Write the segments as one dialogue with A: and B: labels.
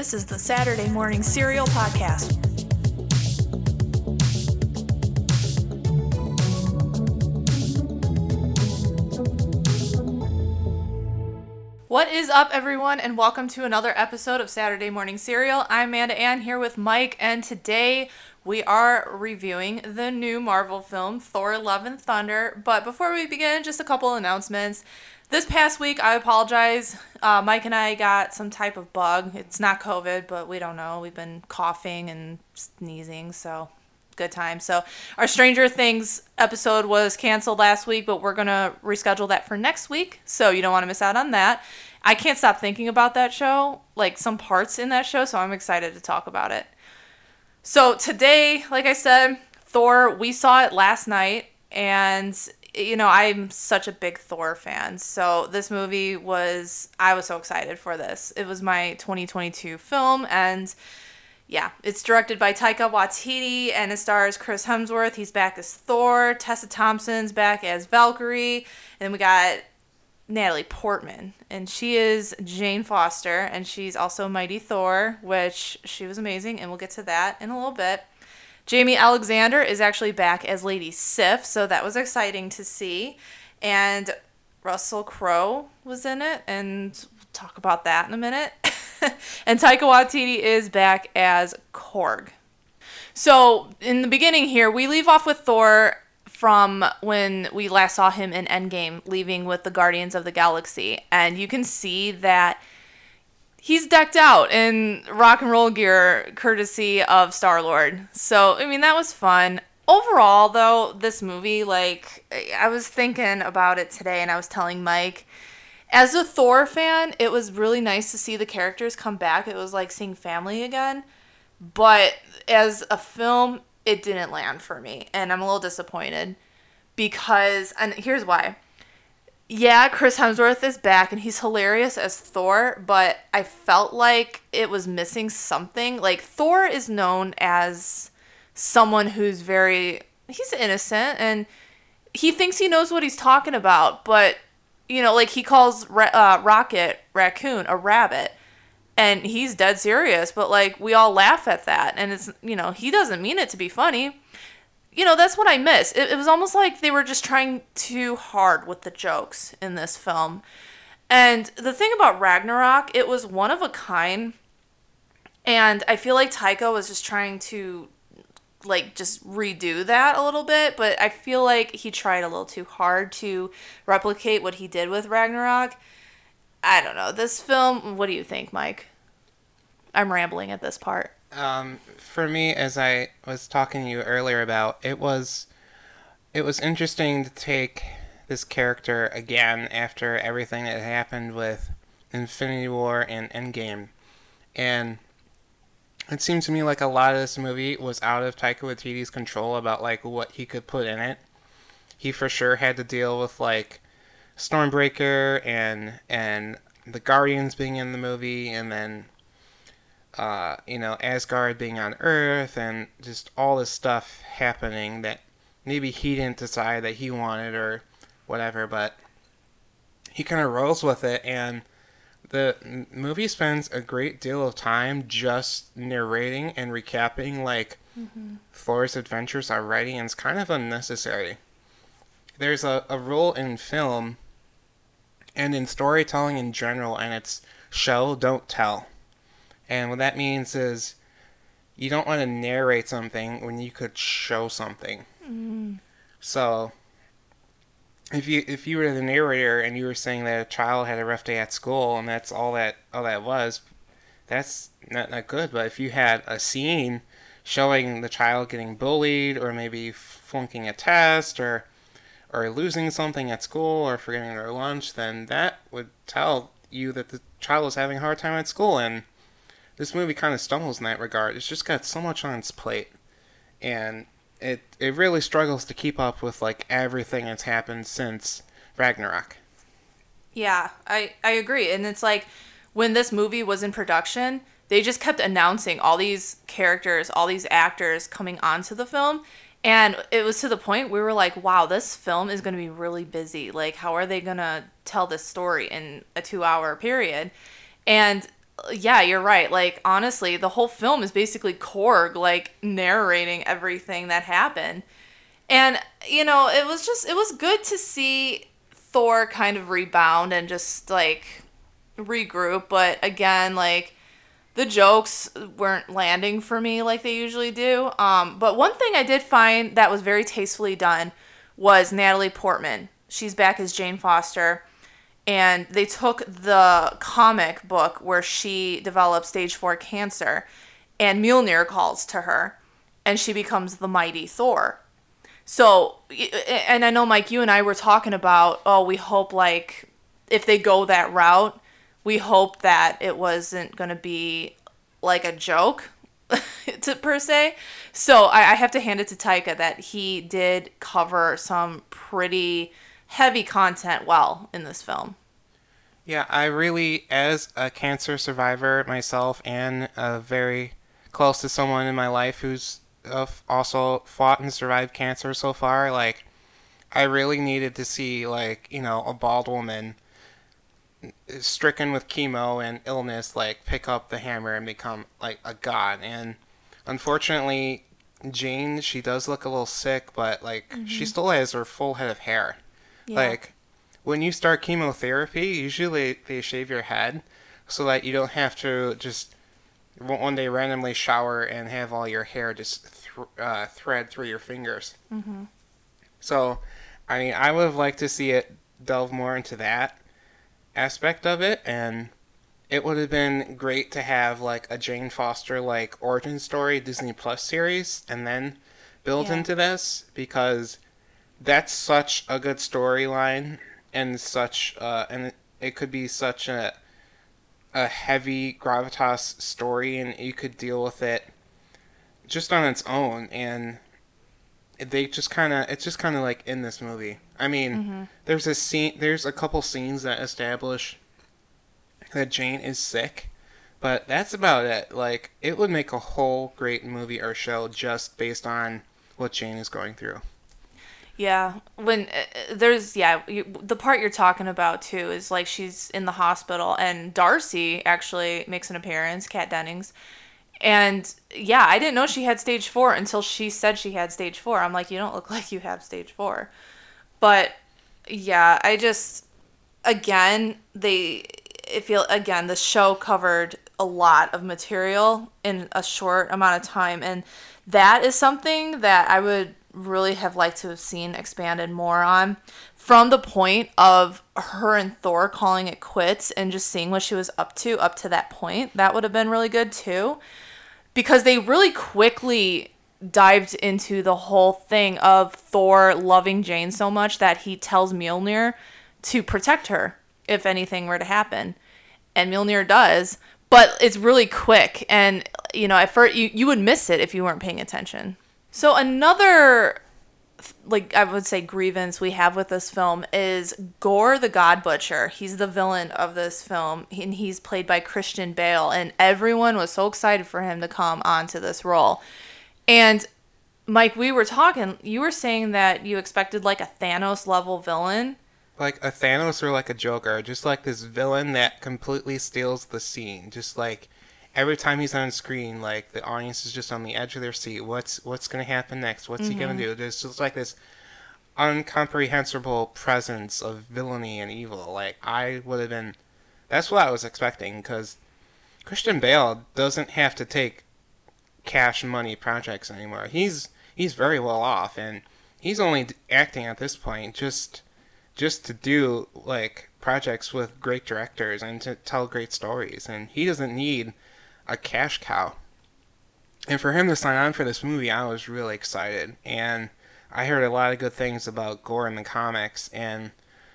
A: This is the Saturday Morning Serial Podcast. What is up, everyone, and welcome to another episode of Saturday Morning Serial. I'm Amanda Ann here with Mike, and today we are reviewing the new Marvel film, Thor Love and Thunder. But before we begin, just a couple announcements. This past week, I apologize. Uh, Mike and I got some type of bug. It's not COVID, but we don't know. We've been coughing and sneezing, so good time. So our Stranger Things episode was canceled last week, but we're gonna reschedule that for next week. So you don't want to miss out on that. I can't stop thinking about that show, like some parts in that show, so I'm excited to talk about it. So today, like I said, Thor, we saw it last night, and you know, I'm such a big Thor fan. So this movie was I was so excited for this. It was my 2022 film and yeah, it's directed by Taika Waititi and it stars Chris Hemsworth. He's back as Thor. Tessa Thompson's back as Valkyrie. And then we got Natalie Portman, and she is Jane Foster, and she's also Mighty Thor, which she was amazing, and we'll get to that in a little bit. Jaimie Alexander is actually back as Lady Sif, so that was exciting to see. And Russell Crowe was in it, and we'll talk about that in a minute. and Taika Waititi is back as Korg. So, in the beginning here, we leave off with Thor from when we last saw him in Endgame, leaving with the Guardians of the Galaxy. And you can see that he's decked out in rock and roll gear courtesy of Star Lord. So, I mean, that was fun. Overall, though, this movie, like, I was thinking about it today and I was telling Mike, as a Thor fan, it was really nice to see the characters come back. It was like seeing family again. But as a film, it didn't land for me. And I'm a little disappointed because, and here's why yeah, Chris Hemsworth is back and he's hilarious as Thor, but I felt like it was missing something. Like Thor is known as someone who's very he's innocent and he thinks he knows what he's talking about, but you know, like he calls uh, Rocket Raccoon a rabbit and he's dead serious, but like we all laugh at that and it's you know, he doesn't mean it to be funny you know, that's what I miss. It, it was almost like they were just trying too hard with the jokes in this film. And the thing about Ragnarok, it was one of a kind. And I feel like Taika was just trying to like just redo that a little bit, but I feel like he tried a little too hard to replicate what he did with Ragnarok. I don't know. This film, what do you think, Mike? I'm rambling at this part.
B: Um, for me, as I was talking to you earlier about, it was it was interesting to take this character again after everything that happened with Infinity War and Endgame, and it seemed to me like a lot of this movie was out of Taika Waititi's control about like what he could put in it. He for sure had to deal with like Stormbreaker and and the Guardians being in the movie, and then uh, you know, Asgard being on Earth and just all this stuff happening that maybe he didn't decide that he wanted or whatever, but he kind of rolls with it. And the movie spends a great deal of time just narrating and recapping, like, mm-hmm. Thor's adventures already, and it's kind of unnecessary. There's a, a rule in film and in storytelling in general, and it's show, don't tell and what that means is you don't want to narrate something when you could show something. Mm. So if you if you were the narrator and you were saying that a child had a rough day at school and that's all that all that was, that's not not good. But if you had a scene showing the child getting bullied or maybe flunking a test or or losing something at school or forgetting their lunch, then that would tell you that the child is having a hard time at school and this movie kind of stumbles in that regard. It's just got so much on its plate, and it it really struggles to keep up with like everything that's happened since Ragnarok.
A: Yeah, I I agree, and it's like when this movie was in production, they just kept announcing all these characters, all these actors coming onto the film. And it was to the point we were like, wow, this film is going to be really busy. Like, how are they going to tell this story in a two hour period? And yeah, you're right. Like honestly, the whole film is basically Korg like narrating everything that happened. And you know, it was just it was good to see Thor kind of rebound and just like regroup, but again, like the jokes weren't landing for me like they usually do. Um, but one thing I did find that was very tastefully done was Natalie Portman. She's back as Jane Foster and they took the comic book where she develops stage four cancer, and Mjolnir calls to her, and she becomes the mighty Thor. So, and I know Mike, you and I were talking about, oh, we hope like if they go that route, we hope that it wasn't going to be like a joke to per se. So I, I have to hand it to Taika that he did cover some pretty heavy content well in this film.
B: Yeah, I really, as a cancer survivor myself, and uh, very close to someone in my life who's uh, also fought and survived cancer so far, like, I really needed to see, like, you know, a bald woman stricken with chemo and illness, like, pick up the hammer and become, like, a god. And unfortunately, Jane, she does look a little sick, but, like, mm-hmm. she still has her full head of hair. Yeah. Like when you start chemotherapy, usually they shave your head so that you don't have to just one day randomly shower and have all your hair just th- uh, thread through your fingers. Mm-hmm. So, I mean, I would have liked to see it delve more into that aspect of it, and it would have been great to have like a Jane Foster like origin story Disney Plus series, and then build yeah. into this because that's such a good storyline and such uh, and it, could be such a a heavy gravitas story and you could deal with it just on its own. And they just kind of it's just kind of like in this movie. I mean mm-hmm. there's a scene there's a couple scenes that establish that jane is sick but that's about it. Like it would make a whole great movie or show just based on what jane is going through
A: yeah, when uh, there's yeah, you, the part you're talking about too is like she's in the hospital and Darcy actually makes an appearance, Kat Dennings. And yeah, I didn't know she had stage 4 until she said she had stage 4. I'm like, you don't look like you have stage 4. But yeah, I just again, they it feel again, the show covered a lot of material in a short amount of time and that is something that I would really have liked to have seen expanded more on from the point of her and Thor calling it quits and just seeing what she was up to up to that point. That would have been really good too. Because they really quickly dived into the whole thing of Thor loving Jane so much that he tells Mjolnir to protect her if anything were to happen. And Mjolnir does, but it's really quick and you know, at first you, you would miss it if you weren't paying attention. So another like I would say grievance we have with this film is Gorr the God Butcher. He's the villain of this film and he's played by Christian Bale and everyone was so excited for him to come onto this role. And Mike, we were talking, you were saying that you expected like a Thanos level villain.
B: Like a Thanos or like a Joker, just like this villain that completely steals the scene. Just like every time he's on screen, like the audience is just on the edge of their seat. What's what's gonna happen next? What's mm-hmm. he gonna mm-hmm. do? There's just like this incomprehensible presence of villainy and evil. Like I would have been. That's what I was expecting because Christian Bale doesn't have to take cash money projects anymore. He's he's very well off and he's only acting at this point just just to do like projects with great directors and to tell great stories and he doesn't need a cash cow. And for him to sign on for this movie, I was really excited. And I heard a lot of good things about Gorr in the comics. And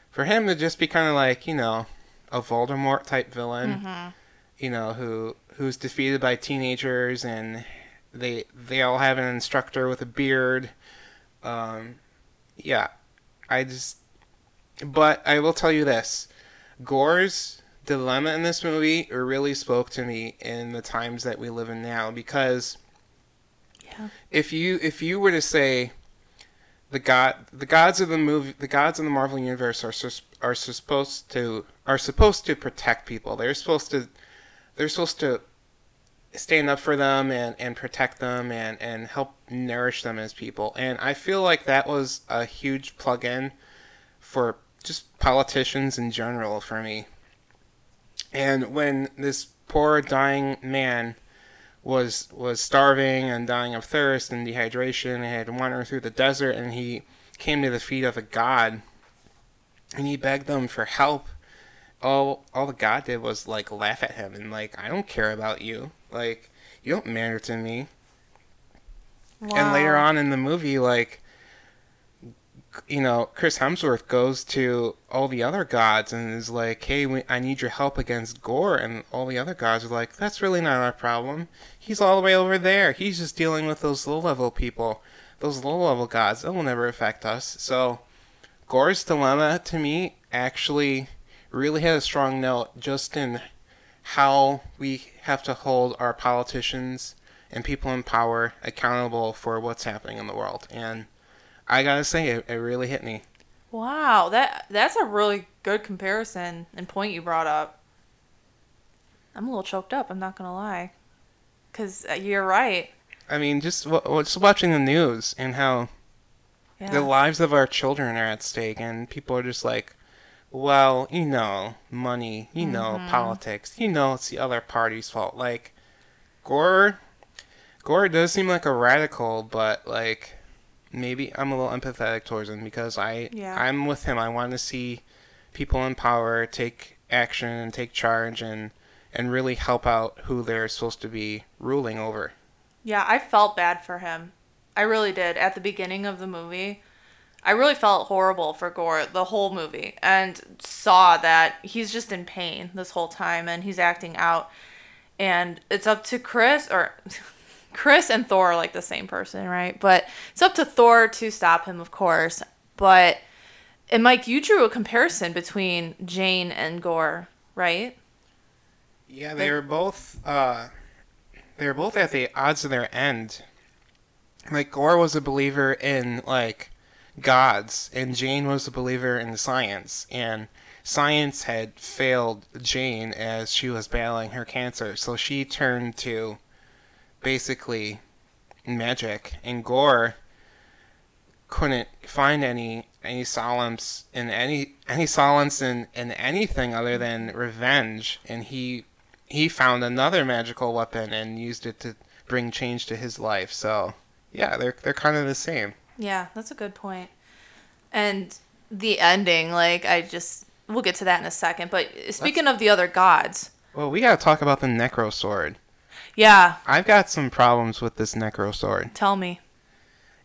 B: for him to just be kind of like, you know, a Voldemort type villain, mm-hmm. you know, who who's defeated by teenagers and they they all have an instructor with a beard. Um, yeah, I just. But I will tell you this: Dilemma in this movie really spoke to me in the times that we live in now because yeah. if you if you were to say the god the gods of the movie the gods in the Marvel universe are are supposed to are supposed to protect people. They're supposed to they're supposed to stand up for them and, and protect them and, and help nourish them as people. And I feel like that was a huge plug in for just politicians in general for me. And when this poor dying man was was starving and dying of thirst and dehydration and had wandered through the desert and he came to the feet of a god. And he begged them for help. All all the god did was like laugh at him and like i don't care about you. Like you don't matter to me. Wow. and later on in the movie like you know, Chris Hemsworth goes to all the other gods and is like, "Hey, we, I need your help against Gorr," and all the other gods are like, "That's really not our problem. He's all the way over there. He's just dealing with those low-level people, those low-level gods. That will never affect us." So, Gorr's dilemma to me actually really had a strong note just in how we have to hold our politicians and people in power accountable for what's happening in the world and I gotta say, it, it really hit me.
A: Wow, that that's a really good comparison and point you brought up. I'm a little choked up. I'm not gonna lie, because uh, you're right.
B: I mean, just just watching the news and how yeah. the lives of our children are at stake, and people are just like, well, you know, money, you know, mm-hmm. politics, you know, it's the other party's fault. Like, Gorr, Gorr does seem like a radical, but like maybe I'm a little empathetic towards him because I yeah. I'm with him. I want to see people in power take action and take charge and and really help out who they're supposed to be ruling over.
A: Yeah, I felt bad for him. I really did at the beginning of the movie. I really felt horrible for Gorr the whole movie and saw that he's just in pain this whole time and he's acting out. And it's up to Chris or Chris and Thor are like the same person, right? But it's up to Thor to stop him, of course. But and Mike, you drew a comparison between Jane and Gorr, right?
B: Yeah, they were both uh they were both at the odds of their end. Like Gorr was a believer in like gods and Jane was a believer in science and science had failed Jane as she was battling her cancer. So she turned to basically magic, and Gorr couldn't find any any solace in any any solace in, in anything other than revenge, and he he found another magical weapon and used it to bring change to his life. So yeah, they're they're kind of the same.
A: Yeah, that's a good point. And the ending, like I just we'll get to that in a second. But speaking Let's, of the other gods,
B: well, we gotta talk about the Necro Sword.
A: Yeah.
B: I've got some problems with this Necro sword.
A: Tell me.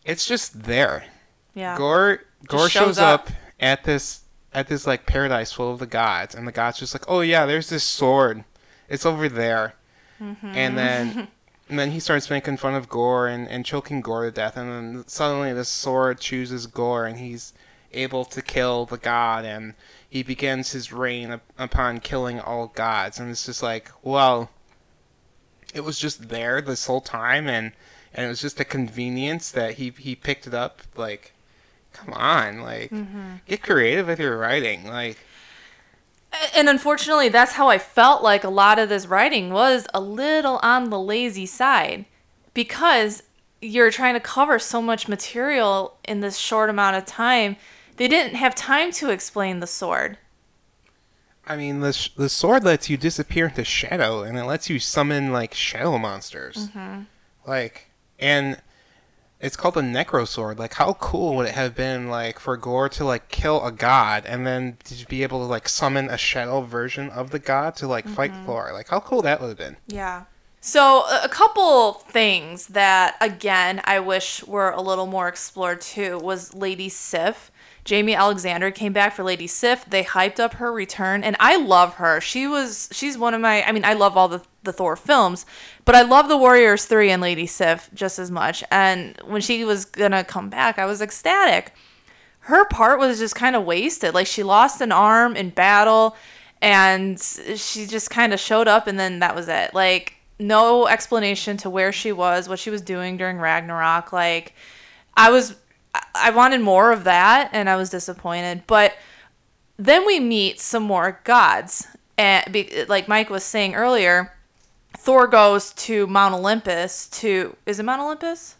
B: It's just there.
A: Yeah.
B: Gorr Gorr shows, shows up. up at this at this like paradise full of the gods, and the gods just like, oh yeah, there's this sword. It's over there. Mm-hmm. And then and then he starts making fun of Gorr and, and choking Gorr to death, and then suddenly the sword chooses Gorr, and he's able to kill the god, and he begins his reign upon killing all gods. And it's just like, well, it was just there this whole time, and and it was just a convenience that he he picked it up. Like, come on, like mm-hmm. get creative with your writing, like.
A: And unfortunately, that's how I felt like a lot of this writing was a little on the lazy side because you're trying to cover so much material in this short amount of time. They didn't have time to explain the sword.
B: I mean, the the sword lets you disappear into shadow, and it lets you summon like shadow monsters. Mm-hmm. Like, and it's called the Necro Sword. Like, how cool would it have been, like, for Gorr to like kill a god and then to be able to like summon a shadow version of the god to like mm-hmm. fight Thor? Like, how cool that would have been.
A: Yeah. So a couple things that again I wish were a little more explored too was Lady Sif. Jaimie Alexander came back for Lady Sif. They hyped up her return, and I love her. She was she's one of my. I mean, I love all the the Thor films, but I love the Warriors three and Lady Sif just as much. And when she was gonna come back, I was ecstatic. Her part was just kind of wasted. Like she lost an arm in battle, and she just kind of showed up, and then that was it. Like no explanation to where she was, what she was doing during Ragnarok. Like I was I wanted more of that and I was disappointed. But then we meet some more gods. And be, like Mike was saying earlier, Thor goes to Mount Olympus to is it Mount Olympus?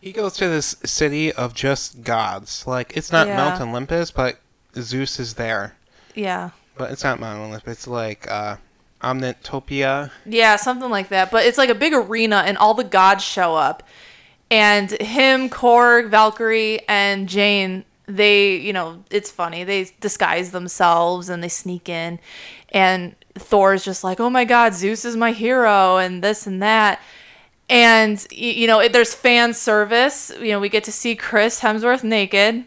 B: He goes to this city of just gods. Like it's not
A: Yeah.
B: Mount Olympus, but Zeus is there.
A: Yeah.
B: But it's not Mount Olympus. It's like uh, Omnitopia.
A: Yeah, something like that. But it's like a big arena, and all the gods show up. And him, Korg, Valkyrie, and Jane, they, you know, it's funny. They disguise themselves and they sneak in. And Thor's just like, oh my God, Zeus is my hero, and this and that. And, you know, it, there's fan service. You know, we get to see Chris Hemsworth naked.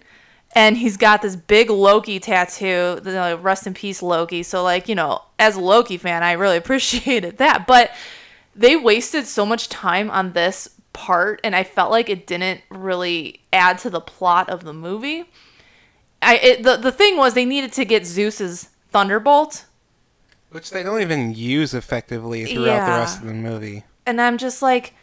A: And he's got this big Loki tattoo. the, uh, Rest in peace, Loki. So, like, you know, as a Loki fan, I really appreciated that. But they wasted so much time on this part, and I felt like it didn't really add to the plot of the movie. I it, the the thing was they needed to get Zeus's thunderbolt,
B: Which they don't even use effectively throughout the rest of the movie.
A: and I'm just like,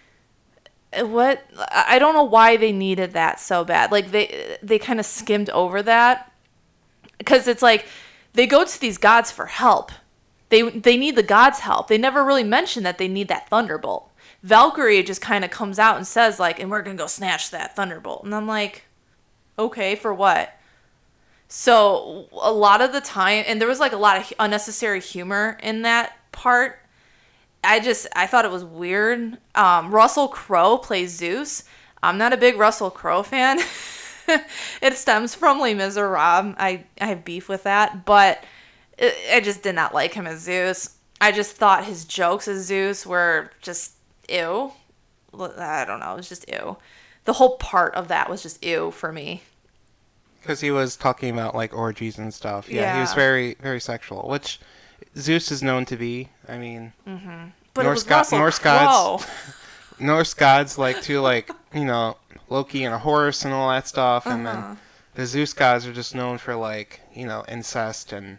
A: what? I I don't know why they needed that so bad. Like they they kind of skimmed over that because it's like they go to these gods for help. They they need the gods' help. They never really mention that they need that thunderbolt. Valkyrie just kind of comes out and says like, "And we're gonna go snatch that thunderbolt." And I'm like, "Okay, for what?" So a lot of the time, and there was like a lot of unnecessary humor in that part. I just I thought it was weird. Um, Russell Crowe plays Zeus. I'm not a big Russell Crowe fan. it stems from Les Miserables. I I have beef with that, but I just did not like him as Zeus. I just thought his jokes as Zeus were just ew. I don't know. It was just ew. The whole part of that was just ew for me.
B: Because he was talking about like orgies and stuff. Yeah, he was very, very sexual, which Zeus is known to be. I mean,
A: But
B: Norse
A: it was
B: go- Norse gods. Norse gods like to like you know Loki and a horse and all that stuff, and
A: Uh-huh.
B: then the Zeus gods are just known for like you know incest and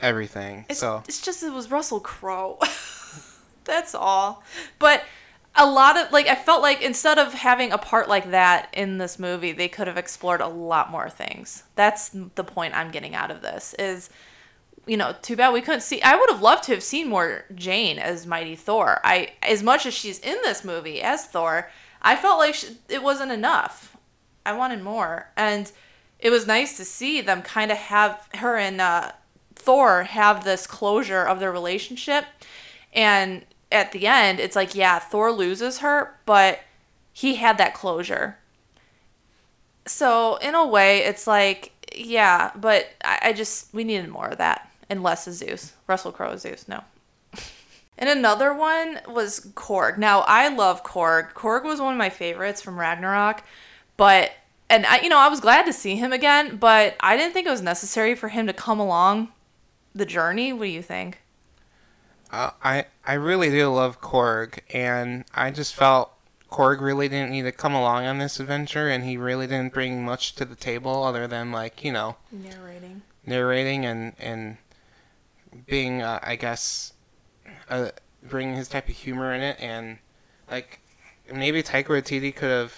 B: everything.
A: It's,
B: so
A: it's just it was Russell Crowe. That's all. But a lot of like I felt like instead of having a part like that in this movie, they could have explored a lot more things. That's the point I'm getting out of this is you know, too bad we couldn't see I would have loved to have seen more Jane as Mighty Thor. I as much as she's in this movie as Thor, I felt like she, it wasn't enough. I wanted more. And it was nice to see them kind of have her and uh, Thor have this closure of their relationship. And at the end, it's like, yeah, Thor loses her, but he had that closure. So, in a way, it's like, yeah, but I, I just, we needed more of that. And less of Zeus. Russell Crowe is Zeus, no. And another one was Korg. Now I love Korg. Korg was one of my favorites from Ragnarok, but and I you know, I was glad to see him again, but I didn't think it was necessary for him to come along the journey. What do you think?
B: Uh, I I really do love Korg, and I just felt Korg really didn't need to come along on this adventure, and he really didn't bring much to the table other than like you know
A: Narrating.
B: narrating and and being uh, I guess uh, bringing his type of humor in it and like maybe Taika Waititi could have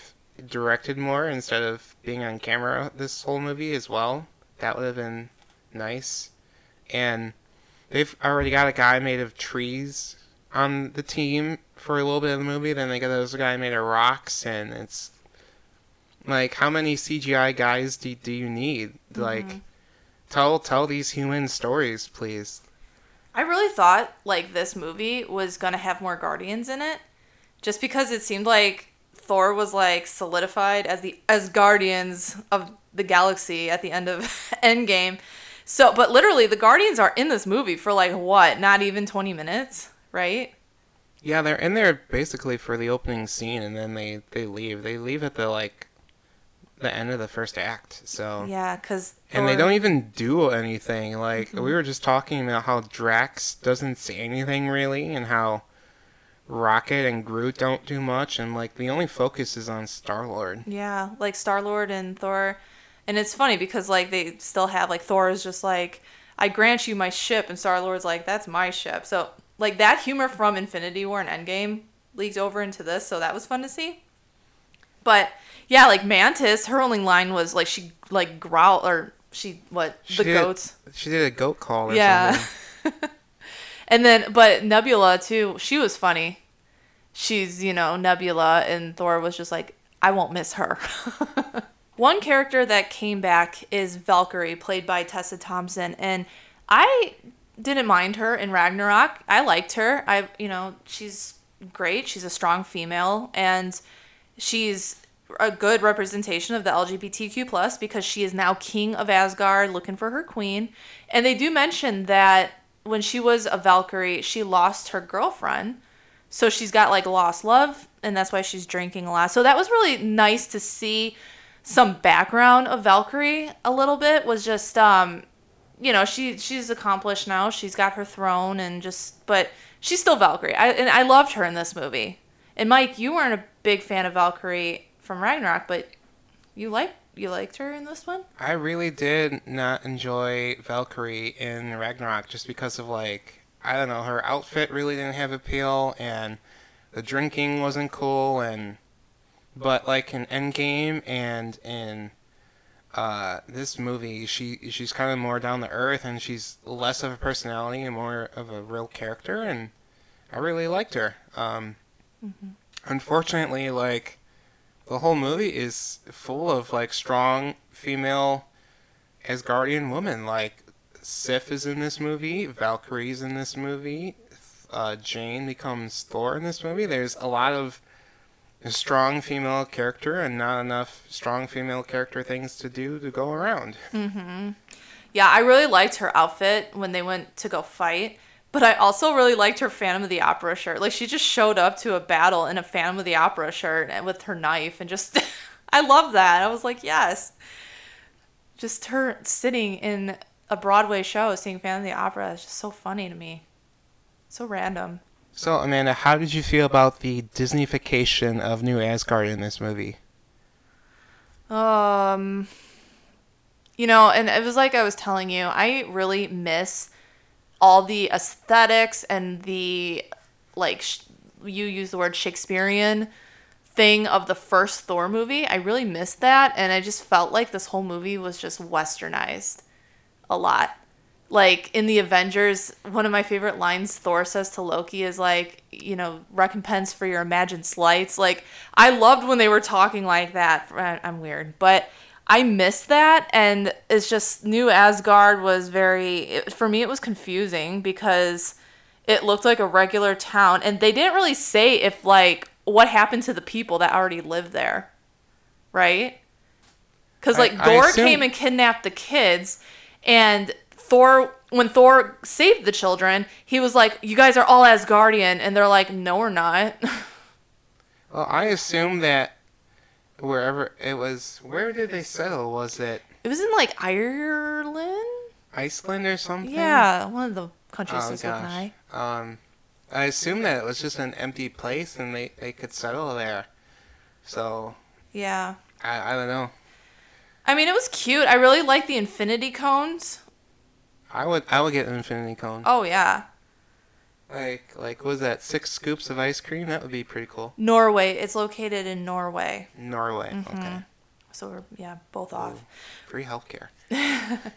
B: directed more instead of being on camera this whole movie as well. That would have been nice. And they've already got a guy made of trees on the team for a little bit of the movie. Then they got this guy made of rocks, and it's like how many CGI guys do do you need? Mm-hmm. Like tell tell these human stories, please.
A: I really thought like this movie was gonna have more Guardians in it, just because it seemed like Thor was like solidified as the as Guardians of the Galaxy at the end of Endgame. So, but literally, the Guardians are in this movie for like what? Not even twenty minutes, right?
B: Yeah, they're in there basically for the opening scene, and then they they leave. They leave at the like the end of the first act. So
A: Yeah, because
B: and they don't even do anything. Like we mm-hmm. were just talking about how Drax doesn't say anything really, and how Rocket and Groot don't do much, and like the only focus is on Star Lord.
A: Yeah, like Star Lord and Thor. And it's funny because like they still have like Thor is just like, I grant you my ship and Star Lord's like, that's my ship. So like that humor from Infinity War and Endgame leaked over into this, so that was fun to see. But yeah, like Mantis, her only line was like she like growl or she what
B: She
A: the
B: did-
A: goats.
B: She did a goat call. Or
A: Yeah.
B: something.
A: And then, but Nebula too, she was funny. She's, you know, Nebula, and Thor was just like, I won't miss her. One character that came back is Valkyrie, played by Tessa Thompson, and I didn't mind her in Ragnarok. I liked her. I, you know, she's great. She's a strong female, and she's a good representation of the LGBTQ plus because she is now king of Asgard, looking for her queen. And they do mention that when she was a Valkyrie, she lost her girlfriend, so she's got like lost love, and that's why she's drinking a lot. So that was really nice to see some background of Valkyrie a little bit. Was just um, you know, she she's accomplished now. She's got her throne, and just but she's still Valkyrie. I and I loved her in this movie. And Mike, you weren't a big fan of Valkyrie from Ragnarok, but you liked you liked her in this one.
B: I really did not enjoy Valkyrie in Ragnarok just because of like I don't know her outfit really didn't have appeal and the drinking wasn't cool and but like in Endgame and in uh, this movie she she's kind of more down to earth and she's less of a personality and more of a real character and I really liked her. Um, mm-hmm. Unfortunately, like the whole movie is full of like strong female Asgardian women. Like Sif is in this movie, Valkyrie's in this movie, uh, Jane becomes Thor in this movie. There's a lot of strong female character and not enough strong female character things to do to go around.
A: Mm-hmm. Yeah, I really liked her outfit when they went to go fight. But I also really liked her Phantom of the Opera shirt. Like she just showed up to a battle in a Phantom of the Opera shirt and with her knife and just I love that. I was like, yes. Just her sitting in a Broadway show seeing Phantom of the Opera is just so funny to me. So random.
B: So Amanda, how did you feel about the Disneyfication of New Asgard in this movie?
A: Um you know, and it was like I was telling you, I really miss all the aesthetics and the like sh- you use the word Shakespearean thing of the first Thor movie. I really missed that and I just felt like this whole movie was just westernized a lot. Like in the Avengers, one of my favorite lines Thor says to Loki is like, you know, recompense for your imagined slights. Like I loved when they were talking like that. I'm weird, but I missed that, and it's just New Asgard was very it, for me. It was confusing because it looked like a regular town, and they didn't really say if like what happened to the people that already lived there, right? Because like I, Gorr assume... came and kidnapped the kids, and Thor when Thor saved the children, he was like, "You guys are all Asgardian," and they're like, "No, we're not."
B: well, I assume that wherever it was. Where did they settle? Was it?
A: It was in like Ireland.
B: Iceland or something.
A: Yeah, one of the countries oh, gosh.
B: Um, I assume that it was just an empty place and they they could settle there. So.
A: Yeah.
B: I I don't know.
A: I mean, it was cute. I really like the infinity cones.
B: I would I would get an infinity cone.
A: Oh yeah.
B: Like, like, was that six scoops of ice cream? That would be pretty cool.
A: Norway. It's located in Norway.
B: Norway. Mm-hmm. Okay.
A: So we're yeah both off. Ooh,
B: free healthcare.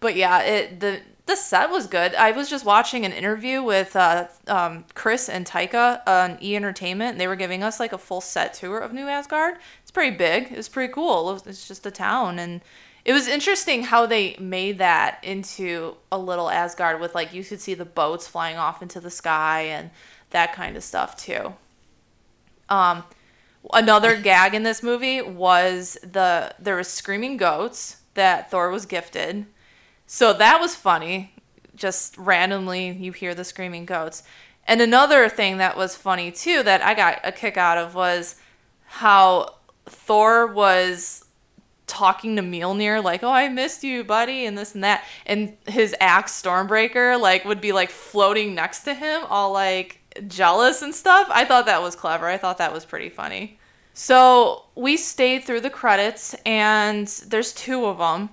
A: but yeah, it the the set was good. I was just watching an interview with uh, um, Chris and Taika on E Entertainment. And they were giving us like a full set tour of New Asgard. It's pretty big. It's pretty cool. It's just a town and it was interesting how they made that into a little Asgard with like you could see the boats flying off into the sky and that kind of stuff too. Um, another gag in this movie was the there was screaming goats that Thor was gifted. So that was funny. Just randomly you hear the screaming goats. And another thing that was funny too that I got a kick out of was how Thor was talking to Mjolnir like, "Oh, I missed you, buddy," and this and that, and his axe Stormbreaker like would be like floating next to him, all like jealous and stuff. I thought that was clever. I thought that was pretty funny. So we stayed through the credits, and there's two of them.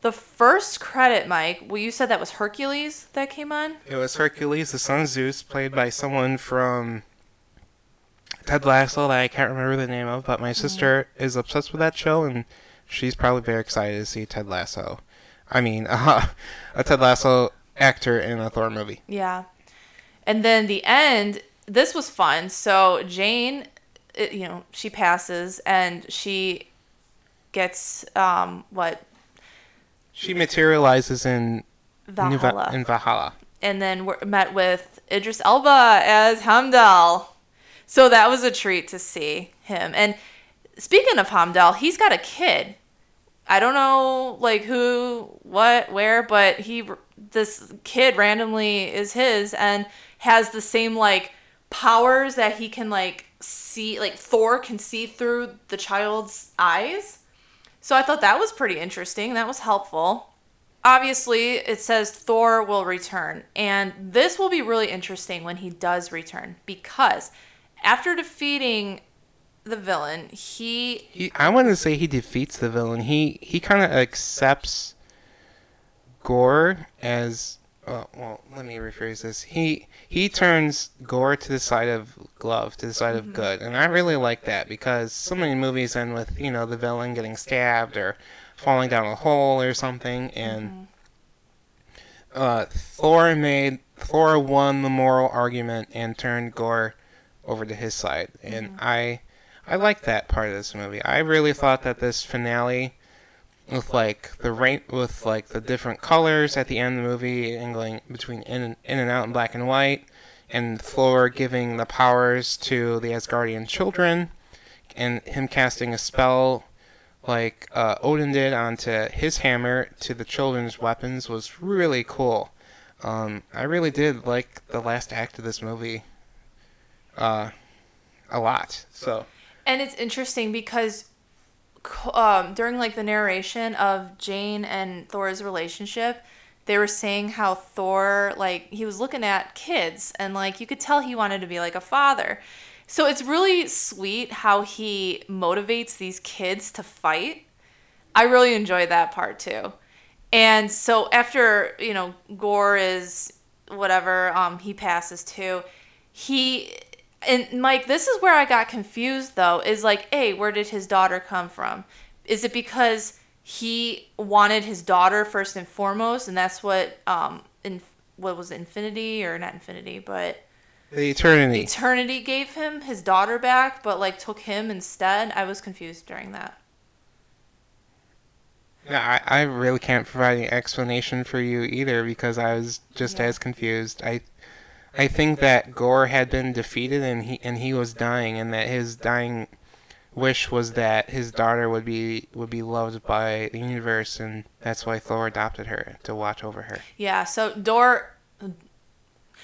A: The first credit, Mike, well, you said that was Hercules that came on?
B: It was Hercules, the son of Zeus, played by someone from Ted Lasso that I can't remember the name of, but my mm-hmm. sister is obsessed with that show, and she's probably very excited to see Ted Lasso. I mean, uh, a Ted Lasso actor in a Thor movie.
A: Yeah. And then the end, this was fun. So Jane, it, you know, she passes and she gets um what
B: She materializes in
A: Valhalla.
B: in Valhalla.
A: and then we're met with Idris Elba as Heimdall. So that was a treat to see him. And speaking of Heimdall, he's got a kid. I don't know like who, what, where, but he this kid randomly is his and has the same like powers that he can like see like Thor can see through the child's eyes. So I thought that was pretty interesting. That was helpful obviously it says Thor will return, and this will be really interesting when he does return because after defeating the villain, he
B: He, I want to say he defeats the villain. He he kind of accepts Gorr as uh, well. Let me rephrase this. He he turns Gorr to the side of Glove, to the side of good, and I really like that because so many movies end with you know the villain getting stabbed or falling down a hole or something, and uh, Thor made Thor won the moral argument and turned Gorr over to his side, and I I like that part of this movie. I really thought that this finale, with like the rain, with like the different colors at the end of the movie, and going between in and, in and out in black and white, and Thor giving the powers to the Asgardian children, and him casting a spell like uh, Odin did onto his hammer to the children's weapons was really cool. Um, I really did like the last act of this movie uh, a lot. So.
A: and it's interesting because um, during like the narration of Jane and Thor's relationship, they were saying how Thor like he was looking at kids and like you could tell he wanted to be like a father. So it's really sweet how he motivates these kids to fight. I really enjoy that part too. And so after, you know, Gorr is whatever, um, he passes too, he and Mike, this is where I got confused though, is like, A, where did his daughter come from? Is it because he wanted his daughter first and foremost, and that's what um in what was it, Infinity or not Infinity, but
B: The Eternity.
A: Eternity gave him his daughter back, but like took him instead. I was confused during that.
B: Yeah, I, I really can't provide any explanation for you either because I was just
A: Yeah.
B: as confused. I I think that Gorr had been defeated and he and he was dying and that his dying wish was that his daughter would be would be loved by the universe and that's why Thor adopted her to watch over her.
A: Yeah, so Dor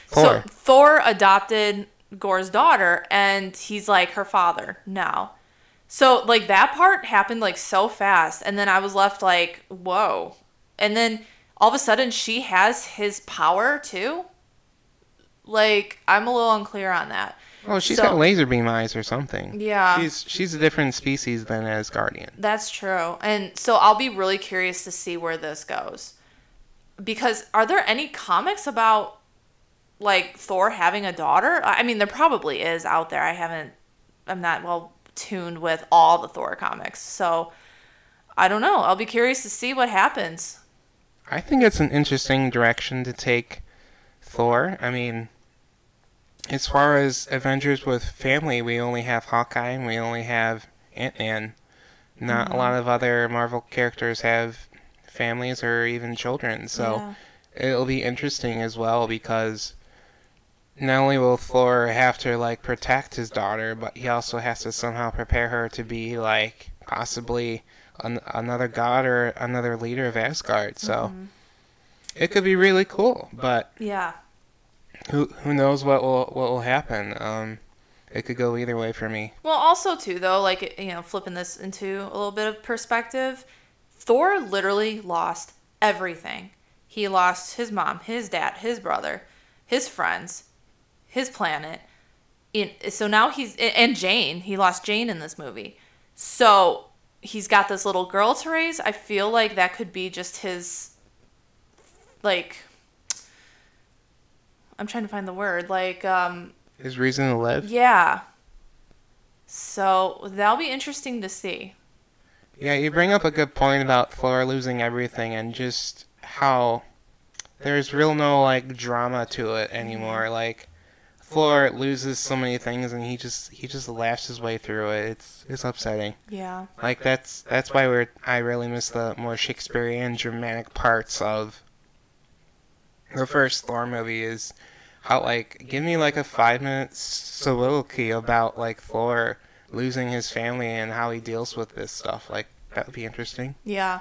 B: Thor.
A: So Thor adopted Gorr's daughter and he's like her father now. So like that part happened like so fast and then I was left like, whoa. And then all of a sudden she has his power too? Like I'm a little unclear on that.
B: Oh, she's
A: So-
B: got laser beam eyes or something.
A: Yeah.
B: She's she's a different species than Asgardian.
A: That's true. And so I'll be really curious to see where this goes. Because are there any comics about like Thor having a daughter? I mean, there probably is out there. I haven't I'm not well tuned with all the Thor comics. So I don't know. I'll be curious to see what happens.
B: I think it's an interesting direction to take Thor. I mean, as far as Avengers with family, we only have Hawkeye and we only have Ant Man. Not a lot mm-hmm. of other Marvel characters have families or even children. So
A: Yeah.
B: it'll be interesting as well because not only will Thor have to like protect his daughter, but he also has to somehow prepare her to be like possibly an- another god or another leader of Asgard. So mm-hmm. it could be really cool, but
A: Yeah.
B: Who who knows what will what will happen? Um, it could go either way for me.
A: Well, also too though, like you know, flipping this into a little bit of perspective, Thor literally lost everything. He lost his mom, his dad, his brother, his friends, his planet. In, so now he's and Jane. He lost Jane in this movie. So he's got this little girl to raise. I feel like that could be just his like I'm trying to find the word. Like um
B: His reason to live.
A: yeah. So that'll be interesting to see.
B: Yeah, you bring up a good point about Flora losing everything and just how there's real no like drama to it anymore. Like Flora loses so many things and he just he just laughs his way through it. It's it's upsetting.
A: Yeah.
B: Like that's that's why we're I really miss the more Shakespearean dramatic parts of the first Thor movie is how like give me like a five minute soliloquy about like Thor losing his family and how he deals with this stuff. Like that would be interesting.
A: Yeah.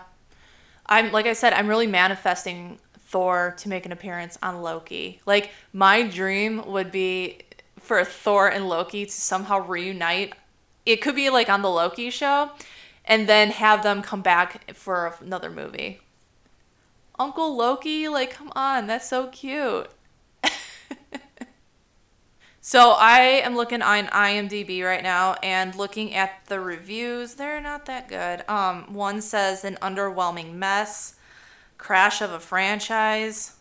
A: I'm like I said, I'm really manifesting Thor to make an appearance on Loki. Like my dream would be for Thor and Loki to somehow reunite. It could be like on the Loki show and then have them come back for another movie. Uncle Loki, like come on, that's so cute. so I am looking on IMDb right now and looking at the reviews. They're not that good. Um, one says an underwhelming mess, crash of a franchise.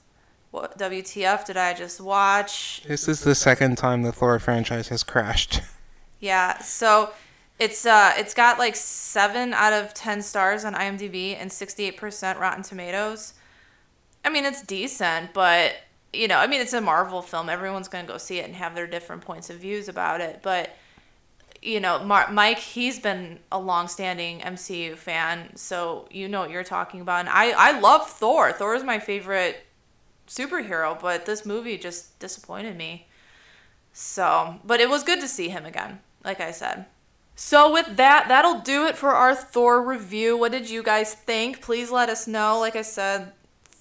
A: What WTF did I just watch?
B: This is the second time the Thor franchise has crashed.
A: Yeah, so it's uh it's got like seven out of ten stars on IMDb and sixty eight percent Rotten Tomatoes. I mean, it's decent, but you know, I mean, it's a Marvel film. Everyone's gonna go see it and have their different points of views about it. But you know, Mar- Mike, he's been a long-standing MCU fan, so you know what you're talking about. And I, I love Thor. Thor is my favorite superhero, but this movie just disappointed me. So, but it was good to see him again, like I said. So with that, that'll do it for our Thor review. What did you guys think? Please let us know. Like I said,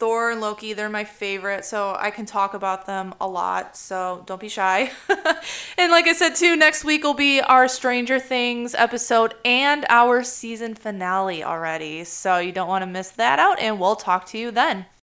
A: Thor and Loki, they're my favorite, so I can talk about them a lot, so don't be shy. and like I said, too, next week will be our Stranger Things episode and our season finale already, so you don't want to miss that out, and we'll talk to you then.